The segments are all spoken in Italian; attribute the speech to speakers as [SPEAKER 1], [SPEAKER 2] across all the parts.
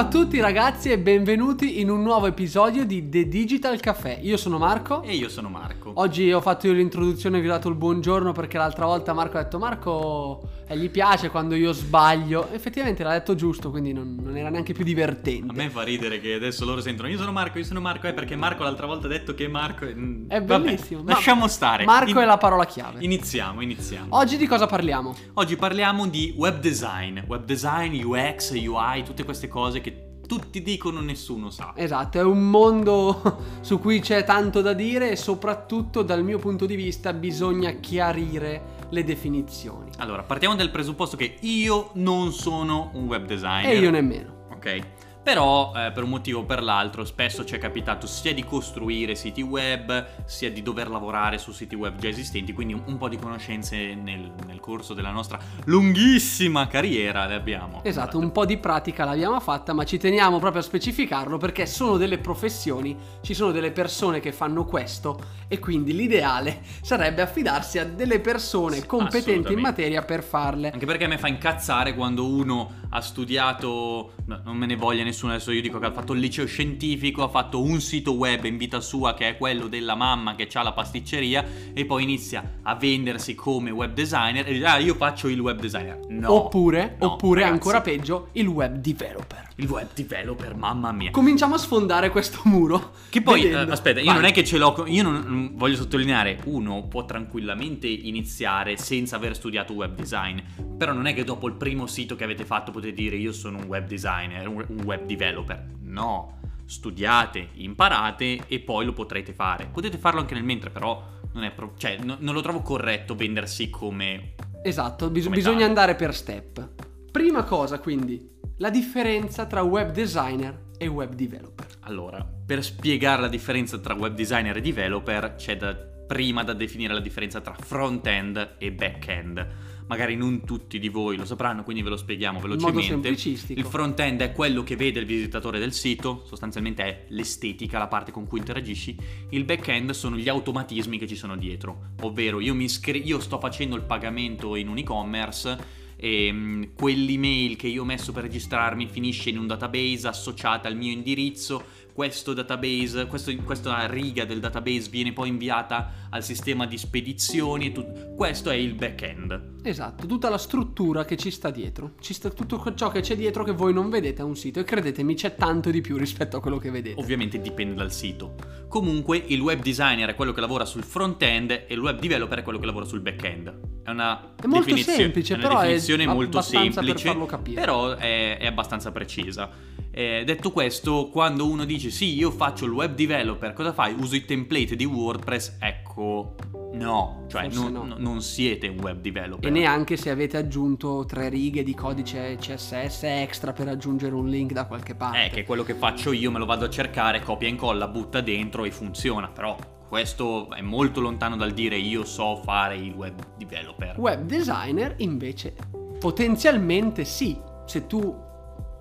[SPEAKER 1] a tutti ragazzi e benvenuti in un nuovo episodio di The Digital Café. Io sono Marco.
[SPEAKER 2] E io sono Marco.
[SPEAKER 1] Oggi ho fatto io l'introduzione e vi ho dato il buongiorno perché l'altra volta Marco ha detto Marco eh, gli piace quando io sbaglio. Effettivamente l'ha detto giusto, quindi non, non era neanche più divertente.
[SPEAKER 2] A me fa ridere che adesso loro sentono io sono Marco, io sono Marco, è perché Marco l'altra volta ha detto che Marco è...
[SPEAKER 1] È bellissimo.
[SPEAKER 2] Vabbè, lasciamo stare.
[SPEAKER 1] Marco In... è la parola chiave.
[SPEAKER 2] Iniziamo, iniziamo.
[SPEAKER 1] Oggi di cosa parliamo?
[SPEAKER 2] Oggi parliamo di web design. Web design, UX, UI, tutte queste cose che tutti dicono nessuno sa.
[SPEAKER 1] Esatto, è un mondo su cui c'è tanto da dire e soprattutto dal mio punto di vista bisogna chiarire le definizioni.
[SPEAKER 2] Allora, partiamo dal presupposto che io non sono un web designer.
[SPEAKER 1] E io nemmeno.
[SPEAKER 2] Ok. Però eh, per un motivo o per l'altro spesso ci è capitato sia di costruire siti web, sia di dover lavorare su siti web già esistenti, quindi un, un po' di conoscenze nel, nel, corso della nostra lunghissima carriera le abbiamo.
[SPEAKER 1] Esatto, un po' di pratica l'abbiamo fatta, ma ci teniamo proprio a specificarlo perché sono delle professioni, ci sono delle persone che fanno questo e quindi l'ideale sarebbe affidarsi a delle persone competenti in materia per farle.
[SPEAKER 2] Anche perché a me fa incazzare quando uno ha studiato, non me ne voglia nessuno, adesso io dico che ha fatto il liceo scientifico, ha fatto un sito web in vita sua che è quello della mamma che ha la pasticceria e poi inizia a vendersi come web designer e dice ah io faccio il web designer. No.
[SPEAKER 1] Oppure, no, oppure ancora peggio, il web developer.
[SPEAKER 2] Il web developer, mamma mia.
[SPEAKER 1] Cominciamo a sfondare questo muro.
[SPEAKER 2] Che poi, eh, aspetta, io Vai. non è che ce l'ho, io non, non voglio sottolineare, uno può tranquillamente iniziare senza aver studiato web design, però non è che dopo il primo sito che avete fatto potete dire io sono un web designer, un web developer. No, studiate, imparate e poi lo potrete fare. Potete farlo anche nel mentre, però non, è pro- cioè, no, non lo trovo corretto vendersi come...
[SPEAKER 1] Esatto, bis- come bisogna tale. andare per step. Prima cosa quindi, la differenza tra web designer e web developer.
[SPEAKER 2] Allora, per spiegare la differenza tra web designer e developer c'è da, prima da definire la differenza tra front-end e back-end magari non tutti di voi lo sapranno, quindi ve lo spieghiamo velocemente.
[SPEAKER 1] Il
[SPEAKER 2] front-end è quello che vede il visitatore del sito, sostanzialmente è l'estetica, la parte con cui interagisci. Il back-end sono gli automatismi che ci sono dietro, ovvero io, mi iscri- io sto facendo il pagamento in un e-commerce e um, quell'email che io ho messo per registrarmi finisce in un database associata al mio indirizzo questo database, questo, questa riga del database viene poi inviata al sistema di spedizioni e tutto. Questo è il back-end.
[SPEAKER 1] Esatto, tutta la struttura che ci sta dietro. Ci sta tutto ciò che c'è dietro che voi non vedete a un sito e credetemi c'è tanto di più rispetto a quello che vedete.
[SPEAKER 2] Ovviamente dipende dal sito. Comunque il web designer è quello che lavora sul front-end e il web developer è quello che lavora sul back-end. È una
[SPEAKER 1] è molto semplice,
[SPEAKER 2] è
[SPEAKER 1] una
[SPEAKER 2] però definizione
[SPEAKER 1] è
[SPEAKER 2] molto semplice,
[SPEAKER 1] per farlo capire.
[SPEAKER 2] però è, è abbastanza precisa. Eh, detto questo, quando uno dice sì, io faccio il web developer, cosa fai? Uso i template di WordPress, ecco, no, cioè non, no. non, siete un web developer.
[SPEAKER 1] E neanche se avete aggiunto tre righe di codice CSS extra per aggiungere un link da qualche parte.
[SPEAKER 2] Eh, che è quello che faccio io, me lo vado a cercare, copia e incolla, butta dentro e funziona, però questo è molto lontano dal dire io so fare il web developer.
[SPEAKER 1] Web designer invece potenzialmente sì, se tu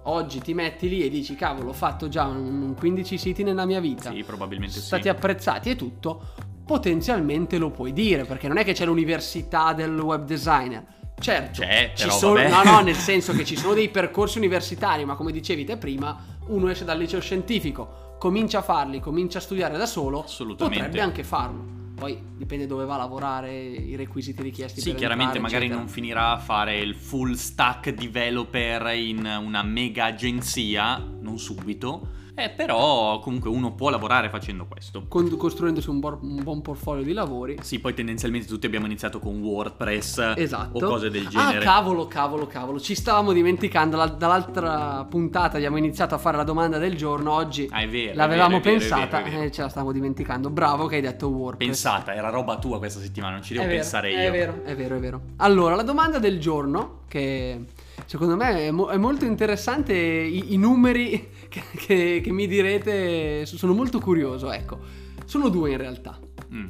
[SPEAKER 1] oggi ti metti lì e dici cavolo ho fatto già un 15 siti nella mia vita
[SPEAKER 2] sì probabilmente
[SPEAKER 1] sono stati apprezzati e tutto potenzialmente lo puoi dire perché non è che c'è l'università del web designer certo
[SPEAKER 2] c'è
[SPEAKER 1] ci
[SPEAKER 2] però
[SPEAKER 1] sono, no no nel senso che ci sono dei percorsi universitari ma come dicevi te prima uno esce dal liceo scientifico comincia a farli comincia a studiare da solo potrebbe anche farlo poi dipende dove va a lavorare, i requisiti richiesti.
[SPEAKER 2] Sì, chiaramente
[SPEAKER 1] entrare,
[SPEAKER 2] magari
[SPEAKER 1] eccetera.
[SPEAKER 2] non finirà a fare il full stack developer in una mega agenzia, non subito eh, però comunque uno può lavorare facendo questo.
[SPEAKER 1] Con, costruendosi un, bo- un, buon portfolio di lavori.
[SPEAKER 2] Sì, poi tendenzialmente tutti abbiamo iniziato con WordPress
[SPEAKER 1] esatto.
[SPEAKER 2] o cose del genere.
[SPEAKER 1] Ah, cavolo, cavolo, cavolo. Ci stavamo dimenticando. La, dall'altra puntata abbiamo iniziato a fare la domanda del giorno. Oggi
[SPEAKER 2] ah, è vero,
[SPEAKER 1] l'avevamo
[SPEAKER 2] è vero,
[SPEAKER 1] pensata e ce la stavamo dimenticando. Bravo che hai detto WordPress.
[SPEAKER 2] Pensata, era roba tua questa settimana, non ci devo
[SPEAKER 1] è
[SPEAKER 2] pensare
[SPEAKER 1] vero,
[SPEAKER 2] io.
[SPEAKER 1] È vero, è vero, è vero. Allora, la domanda del giorno che secondo me è, mo- è molto interessante i, i numeri che, che, che, mi direte, sono molto curioso, ecco. Sono due in realtà. Mm.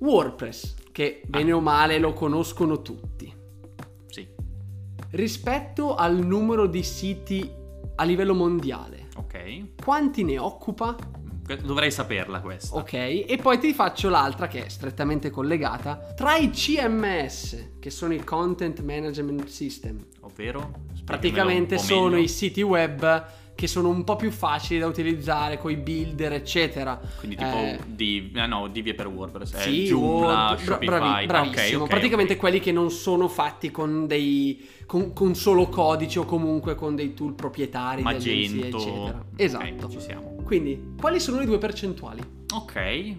[SPEAKER 1] WordPress, che bene ah. o male lo conoscono tutti.
[SPEAKER 2] Sì.
[SPEAKER 1] Rispetto al numero di siti a livello mondiale.
[SPEAKER 2] Ok.
[SPEAKER 1] Quanti ne occupa?
[SPEAKER 2] Dovrei saperla questa.
[SPEAKER 1] Ok, e poi ti faccio l'altra che è strettamente collegata. Tra i CMS, che sono i Content Management System,
[SPEAKER 2] ovvero
[SPEAKER 1] praticamente sono i siti web che sono un po' più facili da utilizzare con i builder, eccetera.
[SPEAKER 2] Quindi tipo
[SPEAKER 1] Eh,
[SPEAKER 2] Div, eh, no, Divi per WordPress, è
[SPEAKER 1] sì,
[SPEAKER 2] Joomla,
[SPEAKER 1] Word, bra-
[SPEAKER 2] Shopify.
[SPEAKER 1] bravi- bravissimo.
[SPEAKER 2] Ok, ok,
[SPEAKER 1] Praticamente
[SPEAKER 2] ok.
[SPEAKER 1] quelli che non sono fatti con dei con, con solo codice o comunque con dei tool proprietari
[SPEAKER 2] Magento.
[SPEAKER 1] eccetera. Esatto.
[SPEAKER 2] ci siamo.
[SPEAKER 1] Quindi, quali sono le due percentuali?
[SPEAKER 2] Ok. eh,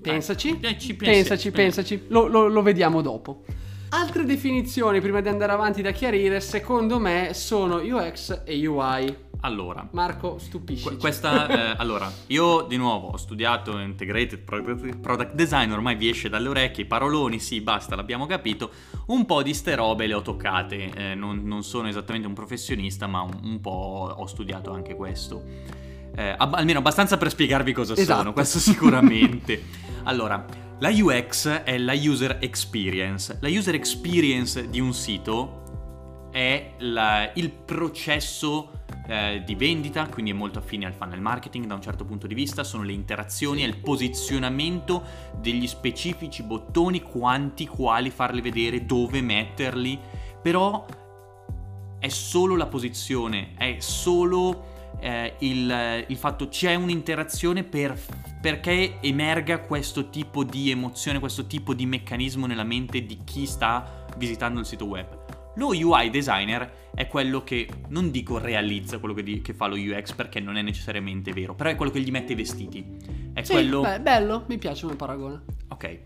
[SPEAKER 1] Pensaci.
[SPEAKER 2] eh, ci pensi-
[SPEAKER 1] pensaci, pensaci. Lo, lo- lo vediamo dopo. Altre definizioni prima di andare avanti da chiarire, secondo me, sono UX e UI.
[SPEAKER 2] Allora,
[SPEAKER 1] Marco, stupisci.
[SPEAKER 2] Que- Questa, eh, allora, io di nuovo ho studiato Integrated Product Product Design, ormai vi esce dalle orecchie, i paroloni, sì, basta, l'abbiamo capito. Un po' di ste robe le ho toccate, eh, non, non sono esattamente un professionista, ma un, un po' ho studiato anche questo. Eh, ab- almeno abbastanza per spiegarvi cosa
[SPEAKER 1] Esatto.
[SPEAKER 2] sono, questo sicuramente. allora, la UX è la user experience. La user experience di un sito è la- il processo eh, di vendita, quindi è molto affine al funnel marketing da un certo punto di vista, sono le interazioni, è il posizionamento degli specifici bottoni, quanti, quali farli vedere, dove metterli, però è solo la posizione, è solo eh, il, il fatto c'è un'interazione per, perché emerga questo tipo di emozione, questo tipo di meccanismo nella mente di chi sta visitando il sito web. Lo UI designer è quello che, non dico realizza quello che, di- che fa lo UX perché non è necessariamente vero, però è quello che gli mette i vestiti. È
[SPEAKER 1] Sì,
[SPEAKER 2] quello...
[SPEAKER 1] beh, bello, mi piace come paragone.
[SPEAKER 2] Ok.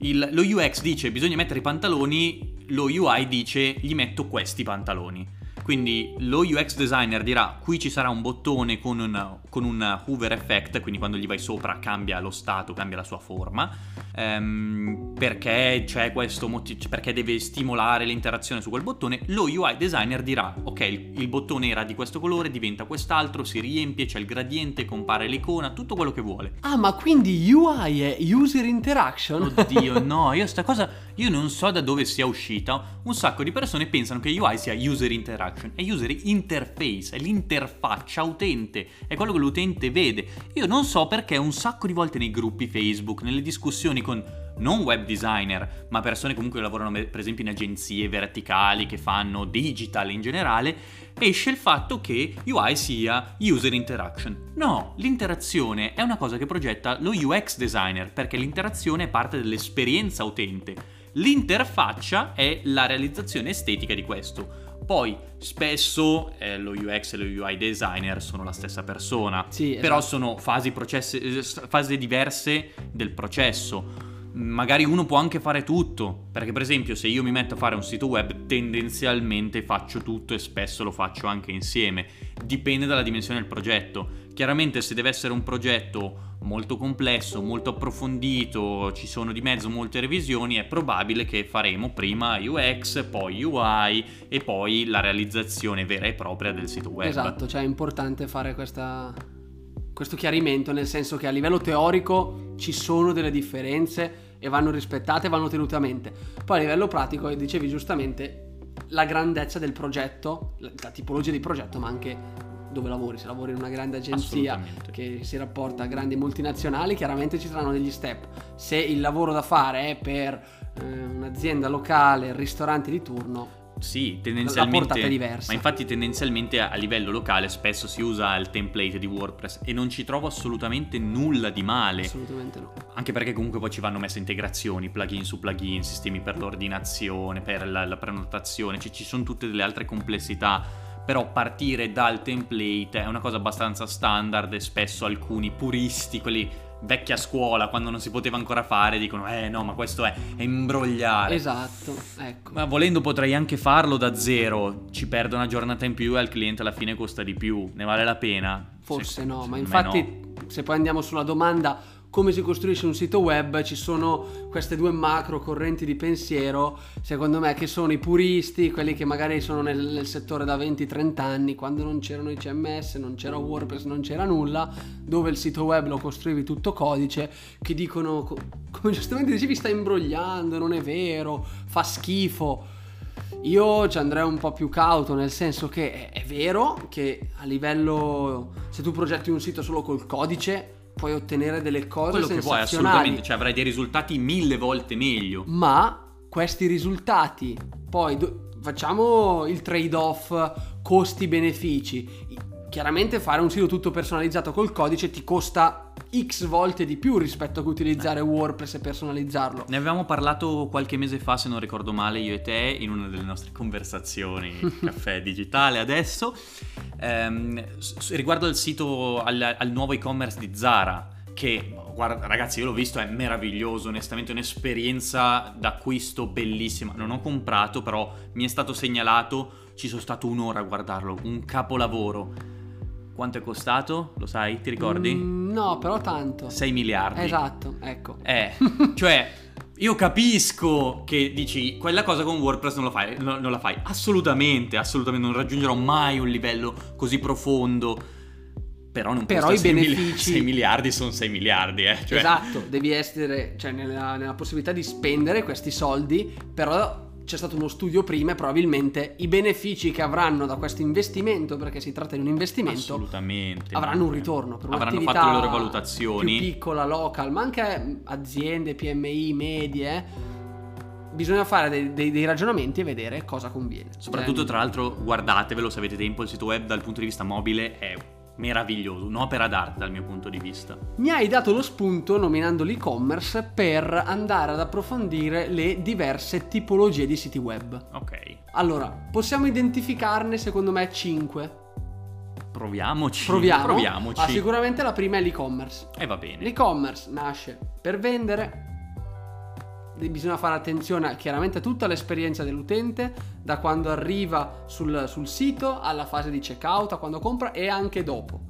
[SPEAKER 2] Il- lo UX dice bisogna mettere i pantaloni, lo UI dice gli metto questi pantaloni. Quindi lo UX designer dirà qui ci sarà un bottone con un, con un hover effect, quindi quando gli vai sopra cambia lo stato, cambia la sua forma, ehm, perché c'è questo motivo, perché deve stimolare l'interazione su quel bottone. Lo UI designer dirà ok il, il bottone era di questo colore, diventa quest'altro, si riempie, c'è il gradiente, compare l'icona, tutto quello che vuole.
[SPEAKER 1] Ah, ma quindi UI è user interaction?
[SPEAKER 2] Oddio, no, io sta cosa, io non so da dove sia uscita. Un sacco di persone pensano che UI sia user interaction, è user interface, è l'interfaccia utente, è quello che l'utente vede. Io non so perché un sacco di volte nei gruppi Facebook, nelle discussioni con non web designer, ma persone comunque che lavorano per esempio in agenzie verticali che fanno digital in generale, esce il fatto che UI sia user interaction. No, l'interazione è una cosa che progetta lo UX designer, perché l'interazione è parte dell'esperienza utente. L'interfaccia è la realizzazione estetica di questo. Poi spesso eh, lo UX e lo UI designer sono la stessa persona,
[SPEAKER 1] Sì,
[SPEAKER 2] però
[SPEAKER 1] esatto.
[SPEAKER 2] sono fasi, processi- fasi diverse del processo. Magari uno può anche fare tutto, perché per esempio se io mi metto a fare un sito web tendenzialmente faccio tutto e spesso lo faccio anche insieme, dipende dalla dimensione del progetto. Chiaramente se deve essere un progetto molto complesso, molto approfondito, ci sono di mezzo molte revisioni, è probabile che faremo prima UX, poi UI e poi la realizzazione vera e propria del sito web.
[SPEAKER 1] Esatto, cioè è importante fare questa- questo chiarimento, nel senso che a livello teorico ci sono delle differenze e vanno rispettate, vanno tenute a mente. Poi a livello pratico, e dicevi giustamente, la grandezza del progetto, la, tipologia di progetto, ma anche dove lavori. Se lavori in una grande agenzia che si rapporta a grandi multinazionali, chiaramente ci saranno degli step. Se il lavoro da fare è per eh, un'azienda locale, il ristorante di turno,
[SPEAKER 2] Sì,
[SPEAKER 1] La
[SPEAKER 2] tendenzialmente.
[SPEAKER 1] portata è diversa.
[SPEAKER 2] Ma infatti, tendenzialmente a a livello locale spesso si usa il template di WordPress e non ci trovo assolutamente nulla di male.
[SPEAKER 1] assolutamente no.
[SPEAKER 2] Anche perché comunque poi ci vanno messe integrazioni, plugin su plugin, sistemi per l'ordinazione, per la, la prenotazione, ci, ci sono tutte delle altre complessità. Però partire dal template è una cosa abbastanza standard e spesso alcuni puristi, quelli vecchia scuola, quando non si poteva ancora fare, dicono eh no, ma questo è, è imbrogliare.
[SPEAKER 1] Esatto, ecco.
[SPEAKER 2] Ma volendo potrei anche farlo da zero, ci perdo una giornata in più e al cliente alla fine costa di più, ne vale la pena?
[SPEAKER 1] Forse
[SPEAKER 2] Se-
[SPEAKER 1] no, ma infatti
[SPEAKER 2] no.
[SPEAKER 1] se poi andiamo sulla domanda come si costruisce un sito web, ci sono queste due macro correnti di pensiero, secondo me, che sono i puristi, quelli che magari sono nel, nel settore da 20-30 anni, quando non c'erano i CMS, non c'era WordPress, non c'era nulla, dove il sito web lo costruivi tutto codice, che dicono, co- come giustamente dicevi, sta imbrogliando, non è vero, fa schifo. Io ci andrei un po' più cauto, nel senso che è, è vero che a livello, se tu progetti un sito solo col codice, puoi ottenere delle cose
[SPEAKER 2] Quello che vuoi, assolutamente, cioè avrai dei risultati mille volte meglio.
[SPEAKER 1] Ma questi risultati, poi do- facciamo il trade-off costi-benefici. chiaramente fare un sito tutto personalizzato col codice ti costa x volte di più rispetto a utilizzare WordPress e personalizzarlo.
[SPEAKER 2] Ne avevamo parlato qualche mese fa, se non ricordo male, io e te, in una delle nostre conversazioni caffè digitale adesso, ehm, riguardo al sito, al, al nuovo e-commerce di Zara, che guarda, ragazzi, io l'ho visto, è meraviglioso, onestamente un'esperienza d'acquisto bellissima. Non ho comprato, però mi è stato segnalato, ci sono stato un'ora a guardarlo, un capolavoro. Quanto è costato? Lo sai? Ti ricordi?
[SPEAKER 1] Mm, no, però tanto.
[SPEAKER 2] 6 miliardi.
[SPEAKER 1] Esatto, ecco.
[SPEAKER 2] Eh, cioè, io capisco che dici, quella cosa con WordPress non, fai, no, non la fai. Assolutamente, assolutamente, non raggiungerò mai un livello così profondo. Però non
[SPEAKER 1] Però i
[SPEAKER 2] 6
[SPEAKER 1] benefici-
[SPEAKER 2] 6 miliardi sono 6 miliardi, eh. Cioè,
[SPEAKER 1] Esatto, devi essere cioè, nella, nella possibilità di spendere questi soldi, però c'è stato uno studio prima e probabilmente i benefici che avranno da questo investimento, perché si tratta di un investimento,
[SPEAKER 2] Assolutamente.
[SPEAKER 1] avranno un ritorno. Per
[SPEAKER 2] Avranno fatto le loro valutazioni.
[SPEAKER 1] Più piccola, local, ma anche aziende, PMI, medie. Bisogna fare dei, dei- dei ragionamenti e vedere cosa conviene.
[SPEAKER 2] Soprattutto,
[SPEAKER 1] Cioè,
[SPEAKER 2] tra l'altro, guardatevelo se avete tempo, il sito web dal punto di vista mobile è meraviglioso, un'opera d'arte dal mio punto di vista.
[SPEAKER 1] Mi hai dato lo spunto, nominando l'e-commerce, per andare ad approfondire le diverse tipologie di siti web.
[SPEAKER 2] Ok,
[SPEAKER 1] Allora, possiamo identificarne secondo me 5.
[SPEAKER 2] proviamoci.
[SPEAKER 1] Proviamo.
[SPEAKER 2] Proviamoci.
[SPEAKER 1] Ah, sicuramente la prima è l'e-commerce.
[SPEAKER 2] E va bene.
[SPEAKER 1] L'e-commerce nasce per vendere, bisogna fare attenzione a- chiaramente a tutta l'esperienza dell'utente, da quando arriva sul, sul sito alla fase di checkout, a quando compra e anche dopo.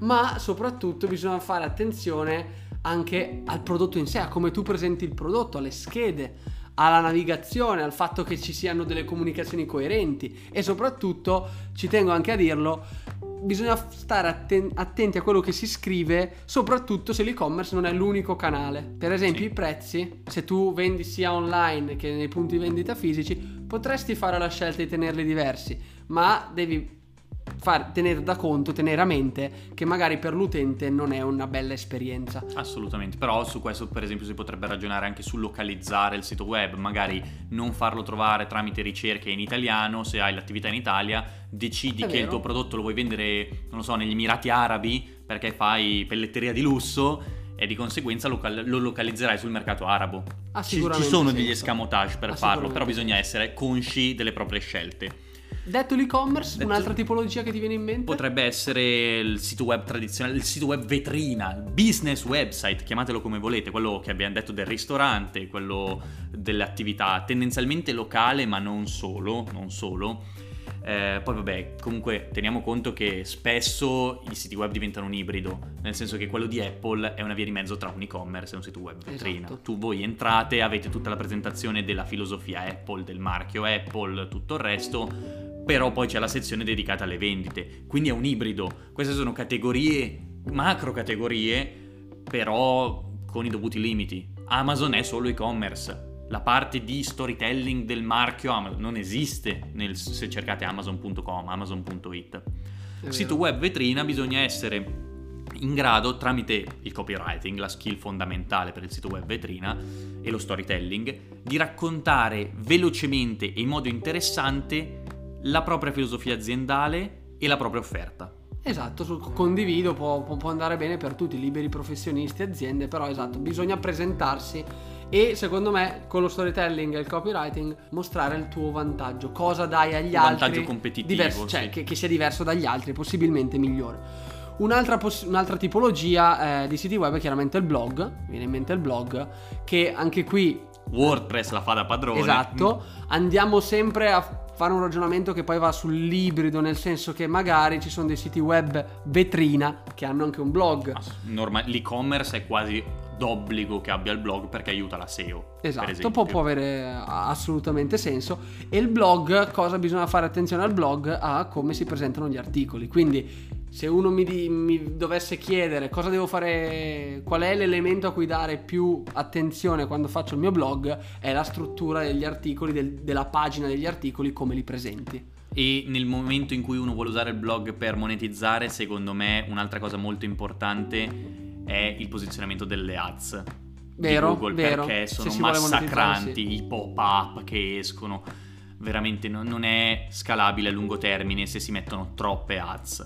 [SPEAKER 1] Ma soprattutto bisogna fare attenzione anche al prodotto in sé, a come tu presenti il prodotto, alle schede, alla navigazione, al fatto che ci siano delle comunicazioni coerenti e soprattutto, ci tengo anche a dirlo, bisogna stare atten- attenti a quello che si scrive, soprattutto se l'e-commerce non è l'unico canale. Per esempio
[SPEAKER 2] Sì.
[SPEAKER 1] i prezzi, se tu vendi sia online che nei punti vendita fisici, potresti fare la scelta di tenerli diversi, ma devi far, tenere da conto, tenere a mente che magari per l'utente non è una bella esperienza.
[SPEAKER 2] Assolutamente, però su questo per esempio si potrebbe ragionare anche su localizzare il sito web, magari non farlo trovare tramite ricerche in italiano, se hai l'attività in Italia, decidi
[SPEAKER 1] È
[SPEAKER 2] che il
[SPEAKER 1] vero.
[SPEAKER 2] tuo prodotto lo vuoi vendere, non lo so, negli Emirati Arabi perché fai pelletteria di lusso e di conseguenza lo localizzerai sul mercato arabo.
[SPEAKER 1] Ha
[SPEAKER 2] Ci, ci sono degli escamotage per farlo, però bisogna essere consci delle proprie scelte.
[SPEAKER 1] Detto l'e-commerce,
[SPEAKER 2] Detto-
[SPEAKER 1] un'altra tipologia che ti viene in mente?
[SPEAKER 2] Potrebbe essere il sito web tradizionale, il sito web vetrina, il business website, chiamatelo come volete, quello che abbiamo detto del ristorante, quello delle attività tendenzialmente locale, ma non solo, non solo. Eh, poi vabbè, comunque teniamo conto che spesso i siti web diventano un ibrido, nel senso che quello di Apple è una via di mezzo tra un e-commerce e un sito web vetrina.
[SPEAKER 1] Esatto.
[SPEAKER 2] Tu voi entrate, avete tutta la presentazione della filosofia Apple, del marchio Apple, tutto il resto, però poi c'è la sezione dedicata alle vendite, quindi è un ibrido. Queste sono categorie, macro categorie, però con i dovuti limiti. Amazon è solo e-commerce. La parte di storytelling del marchio Amazon non esiste nel- se cercate amazon.com, amazon.it. Sito web vetrina bisogna essere in grado, tramite il copywriting, la skill fondamentale per il sito web vetrina e lo storytelling, di raccontare velocemente e in modo interessante la propria filosofia aziendale e la propria offerta.
[SPEAKER 1] Esatto, condivido, può, può- andare bene per tutti, liberi professionisti, aziende, però esatto, bisogna presentarsi e secondo me con lo storytelling e il copywriting mostrare il tuo vantaggio, cosa dai agli
[SPEAKER 2] Un
[SPEAKER 1] altri.
[SPEAKER 2] vantaggio competitivo,
[SPEAKER 1] diverso- cioè
[SPEAKER 2] sì.
[SPEAKER 1] che, che sia diverso dagli altri, possibilmente migliore. Un'altra, poss- un'altra tipologia eh, di siti web è chiaramente il blog, viene in mente il blog, che anche qui
[SPEAKER 2] WordPress la fa da padrone.
[SPEAKER 1] Esatto, andiamo sempre a fare un ragionamento che poi va sull'ibrido, nel senso che magari ci sono dei siti web vetrina che hanno anche un blog.
[SPEAKER 2] Norma- l'e-commerce è quasi d'obbligo che abbia il blog perché aiuta la SEO.
[SPEAKER 1] Esatto, può, può avere eh, assolutamente senso. E il blog, cosa bisogna fare attenzione al blog? A come si presentano gli articoli. Quindi, se uno mi, di- mi dovesse chiedere cosa devo fare, qual è l'elemento a cui dare più attenzione quando faccio il mio blog, è la struttura degli articoli, del- della pagina degli articoli, come li presenti.
[SPEAKER 2] E nel momento in cui uno vuole usare il blog per monetizzare, secondo me un'altra cosa molto importante è il posizionamento delle ads.
[SPEAKER 1] Vero,
[SPEAKER 2] Google
[SPEAKER 1] vero.
[SPEAKER 2] perché sono massacranti
[SPEAKER 1] monetizzare,
[SPEAKER 2] i pop-up che escono. Veramente non, non è scalabile a lungo termine se si mettono troppe ads.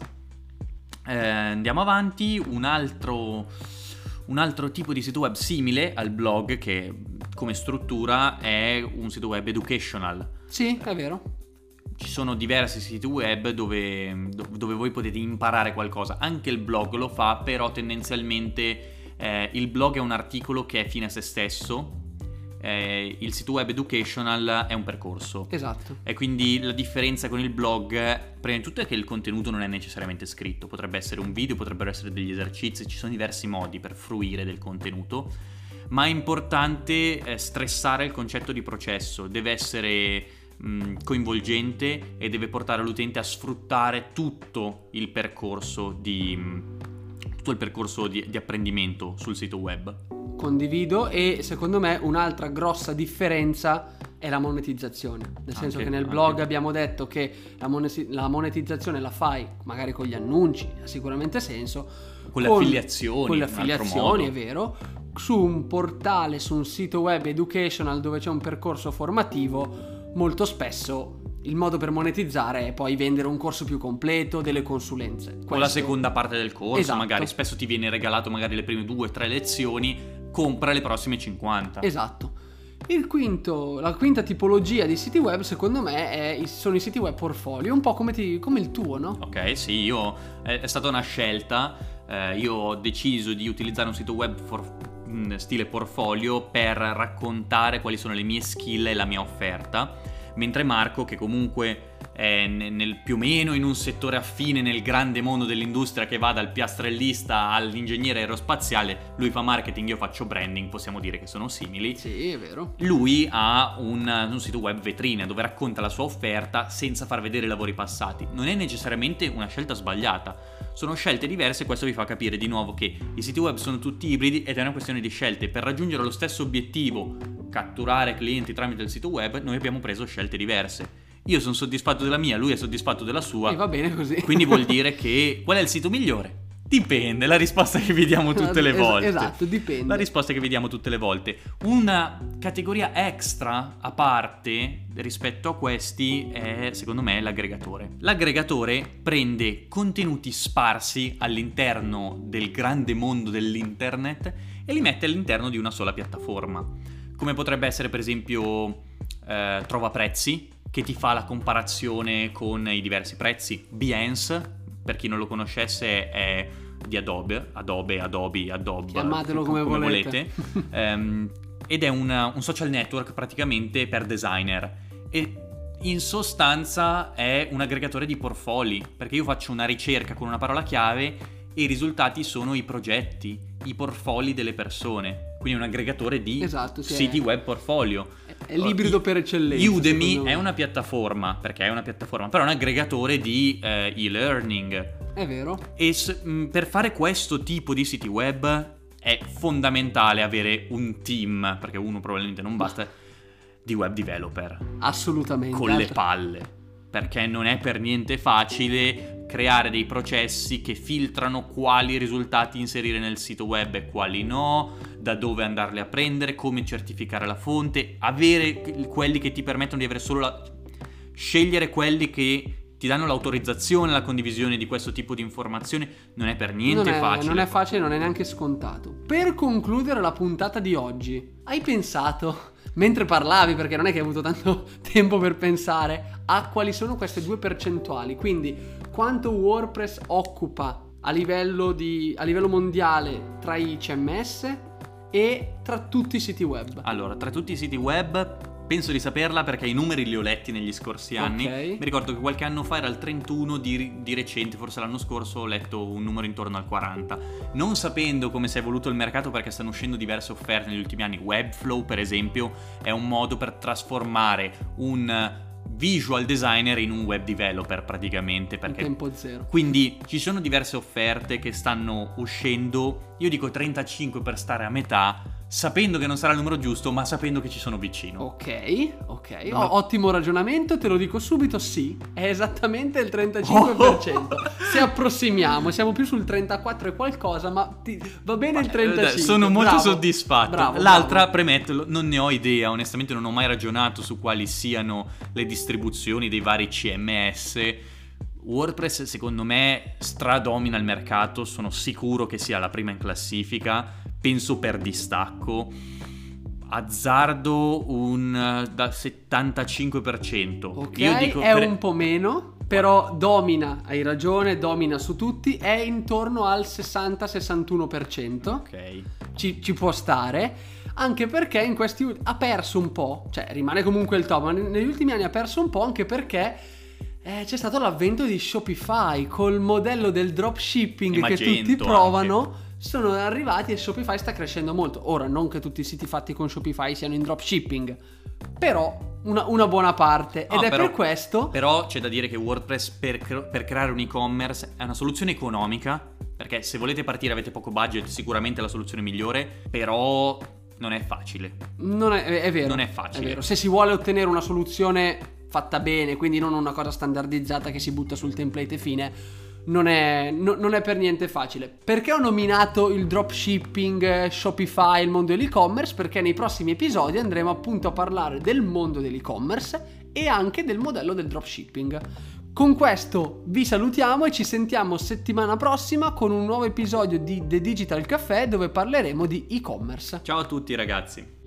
[SPEAKER 2] Eh, andiamo avanti, un altro, un altro tipo di sito web simile al blog che come struttura è un sito web educational.
[SPEAKER 1] Sì, è vero.
[SPEAKER 2] Ci sono diversi siti web dove, dove voi potete imparare qualcosa. Anche il blog lo fa, però tendenzialmente eh, il blog è un articolo che è fine a se stesso, eh, il sito web educational è un percorso.
[SPEAKER 1] Esatto.
[SPEAKER 2] E quindi la differenza con il blog, prima di tutto, è che il contenuto non è necessariamente scritto, potrebbe essere un video, potrebbero essere degli esercizi, ci sono diversi modi per fruire del contenuto, ma è importante eh, stressare il concetto di processo, deve essere mh, coinvolgente e deve portare l'utente a sfruttare tutto il percorso di, tutto il percorso di, di apprendimento sul sito web.
[SPEAKER 1] Condivido e secondo me un'altra grossa differenza è la monetizzazione, nel senso
[SPEAKER 2] Anche-
[SPEAKER 1] che nel blog
[SPEAKER 2] anche.
[SPEAKER 1] abbiamo detto che la, monesi- la monetizzazione la fai magari con gli annunci, ha sicuramente senso,
[SPEAKER 2] Con le affiliazioni,
[SPEAKER 1] con le affiliazioni, è vero, su un portale, su un sito web educational dove c'è un percorso formativo, molto spesso il modo per monetizzare è poi vendere un corso più completo, delle consulenze.
[SPEAKER 2] o la
[SPEAKER 1] Questo-
[SPEAKER 2] seconda parte del corso,
[SPEAKER 1] Esatto.
[SPEAKER 2] magari spesso ti viene regalato magari le prime due o tre lezioni, compra le prossime 50.
[SPEAKER 1] Esatto. Il quinto, la quinta tipologia di siti web, secondo me, è- sono i siti web portfolio, un po' come, ti- come il tuo, no?
[SPEAKER 2] Ok, sì, io è, è stata una scelta. eh, io ho deciso di utilizzare un sito web for- mh, stile portfolio per raccontare quali sono le mie skill e la mia offerta. Mentre Marco, che comunque è ne- nel, più o meno in un settore affine nel grande mondo dell'industria che va dal piastrellista all'ingegnere aerospaziale, lui fa marketing, io faccio branding, possiamo dire che sono simili.
[SPEAKER 1] Sì, è vero.
[SPEAKER 2] Lui ha un, un sito web vetrina dove racconta la sua offerta senza far vedere i lavori passati. Non è necessariamente una scelta sbagliata, sono scelte diverse e questo vi fa capire di nuovo che i siti web sono tutti ibridi ed è una questione di scelte. Per raggiungere lo stesso obiettivo, catturare clienti tramite il sito web, noi abbiamo preso scelte diverse. Io sono soddisfatto della mia, lui è soddisfatto della sua.
[SPEAKER 1] E va bene così.
[SPEAKER 2] Quindi vuol dire che qual è il sito migliore? Dipende, la risposta che vi diamo tutte le volte.
[SPEAKER 1] Esatto, dipende.
[SPEAKER 2] La risposta che vediamo tutte le volte. Una categoria extra a parte rispetto a questi è, secondo me, l'aggregatore. L'aggregatore prende contenuti sparsi all'interno del grande mondo dell'internet e li mette all'interno di una sola piattaforma. Come potrebbe essere, per esempio, eh, Trova Prezzi, che ti fa la comparazione con i diversi prezzi. Behance, per chi non lo conoscesse, è di Adobe, Adobe, Adobe, Adobe,
[SPEAKER 1] Chiamatelo come volete.
[SPEAKER 2] Ehm, ed è un, un social network praticamente per designer e in sostanza è un aggregatore di portfoli perché io faccio una ricerca con una parola chiave e i risultati sono i progetti, i portfoli delle persone. Quindi è un aggregatore di
[SPEAKER 1] Esatto, sì,
[SPEAKER 2] siti
[SPEAKER 1] è-
[SPEAKER 2] web portfolio.
[SPEAKER 1] È l'ibrido per eccellenza.
[SPEAKER 2] Udemy è una piattaforma, perché è una piattaforma, però è un aggregatore di eh, e-learning.
[SPEAKER 1] È vero.
[SPEAKER 2] E mh, per fare questo tipo di siti web è fondamentale avere un team, perché uno probabilmente non basta, di web developer
[SPEAKER 1] Assolutamente.
[SPEAKER 2] con le palle. Perché non è per niente facile creare dei processi che filtrano quali risultati inserire nel sito web e quali no, da dove andarli a prendere, come certificare la fonte, avere quelli che ti permettono di avere solo la... scegliere quelli che ti danno l'autorizzazione alla condivisione di questo tipo di informazioni non è per niente
[SPEAKER 1] non è,
[SPEAKER 2] facile.
[SPEAKER 1] Non è facile, non è neanche scontato. Per concludere la puntata di oggi, hai pensato, mentre parlavi, perché non è che hai avuto tanto tempo per pensare, a quali sono queste due percentuali? Quindi, quanto WordPress occupa a livello, di, a livello mondiale tra i CMS e tra tutti i siti web?
[SPEAKER 2] Allora, tra tutti i siti web penso di saperla perché i numeri li ho letti negli scorsi anni.
[SPEAKER 1] Ok.
[SPEAKER 2] Mi ricordo che qualche anno fa era il 31, di, di recente, forse l'anno scorso ho letto un numero intorno al 40. Non sapendo come si è evoluto il mercato perché stanno uscendo diverse offerte negli ultimi anni, Webflow per esempio è un modo per trasformare un visual designer in un web developer praticamente
[SPEAKER 1] In
[SPEAKER 2] perché
[SPEAKER 1] tempo zero.
[SPEAKER 2] quindi ci sono diverse offerte che stanno uscendo, io dico 35 per stare a metà, sapendo che non sarà il numero giusto, ma sapendo che ci sono vicino.
[SPEAKER 1] Ok, ok,
[SPEAKER 2] Non
[SPEAKER 1] Oh,
[SPEAKER 2] ho-
[SPEAKER 1] ottimo ragionamento, te lo dico subito, sì, è esattamente il 35%. Se approssimiamo, siamo più sul 34 e qualcosa, ma ti- va bene il 35%.
[SPEAKER 2] Eh, Sono molto
[SPEAKER 1] Bravo,
[SPEAKER 2] soddisfatto.
[SPEAKER 1] bravo,
[SPEAKER 2] L'altra,
[SPEAKER 1] bravo.
[SPEAKER 2] premetto, non ne ho idea, onestamente non ho mai ragionato su quali siano le distribuzioni dei vari CMS. WordPress secondo me stradomina il mercato, sono sicuro che sia la prima in classifica, penso per distacco. Azzardo un eh, da 75%.
[SPEAKER 1] Ok,
[SPEAKER 2] Io dico
[SPEAKER 1] è
[SPEAKER 2] per-
[SPEAKER 1] un po' meno, però domina, hai ragione, domina su tutti, è intorno al 60-61%.
[SPEAKER 2] Ok.
[SPEAKER 1] Ci, ci può stare. Anche perché in questi ha perso un po', cioè rimane comunque il top, ma ne- negli ultimi anni ha perso un po' anche perché eh, c'è stato l'avvento di Shopify col modello del dropshipping che tutti provano. Sono arrivati e Shopify sta crescendo molto. Ora, non che tutti i siti fatti con Shopify siano in dropshipping, però una, una buona parte. Ed
[SPEAKER 2] No,
[SPEAKER 1] è
[SPEAKER 2] però-
[SPEAKER 1] per questo
[SPEAKER 2] Però c'è da dire che WordPress per, per creare un e-commerce è una soluzione economica, perché se volete partire avete poco budget, sicuramente è la soluzione migliore, però non è facile.
[SPEAKER 1] Non è, è vero.
[SPEAKER 2] Non è facile.
[SPEAKER 1] vero. Se si vuole ottenere una soluzione fatta bene, quindi non una cosa standardizzata che si butta sul template e fine, non è, no- non è per niente facile. Perché ho nominato il dropshipping, eh, Shopify, il mondo dell'e-commerce? Perché nei prossimi episodi andremo appunto a parlare del mondo dell'e-commerce e anche del modello del dropshipping. Con questo vi salutiamo e ci sentiamo settimana prossima con un nuovo episodio di The Digital Café dove parleremo di e-commerce.
[SPEAKER 2] Ciao a tutti ragazzi.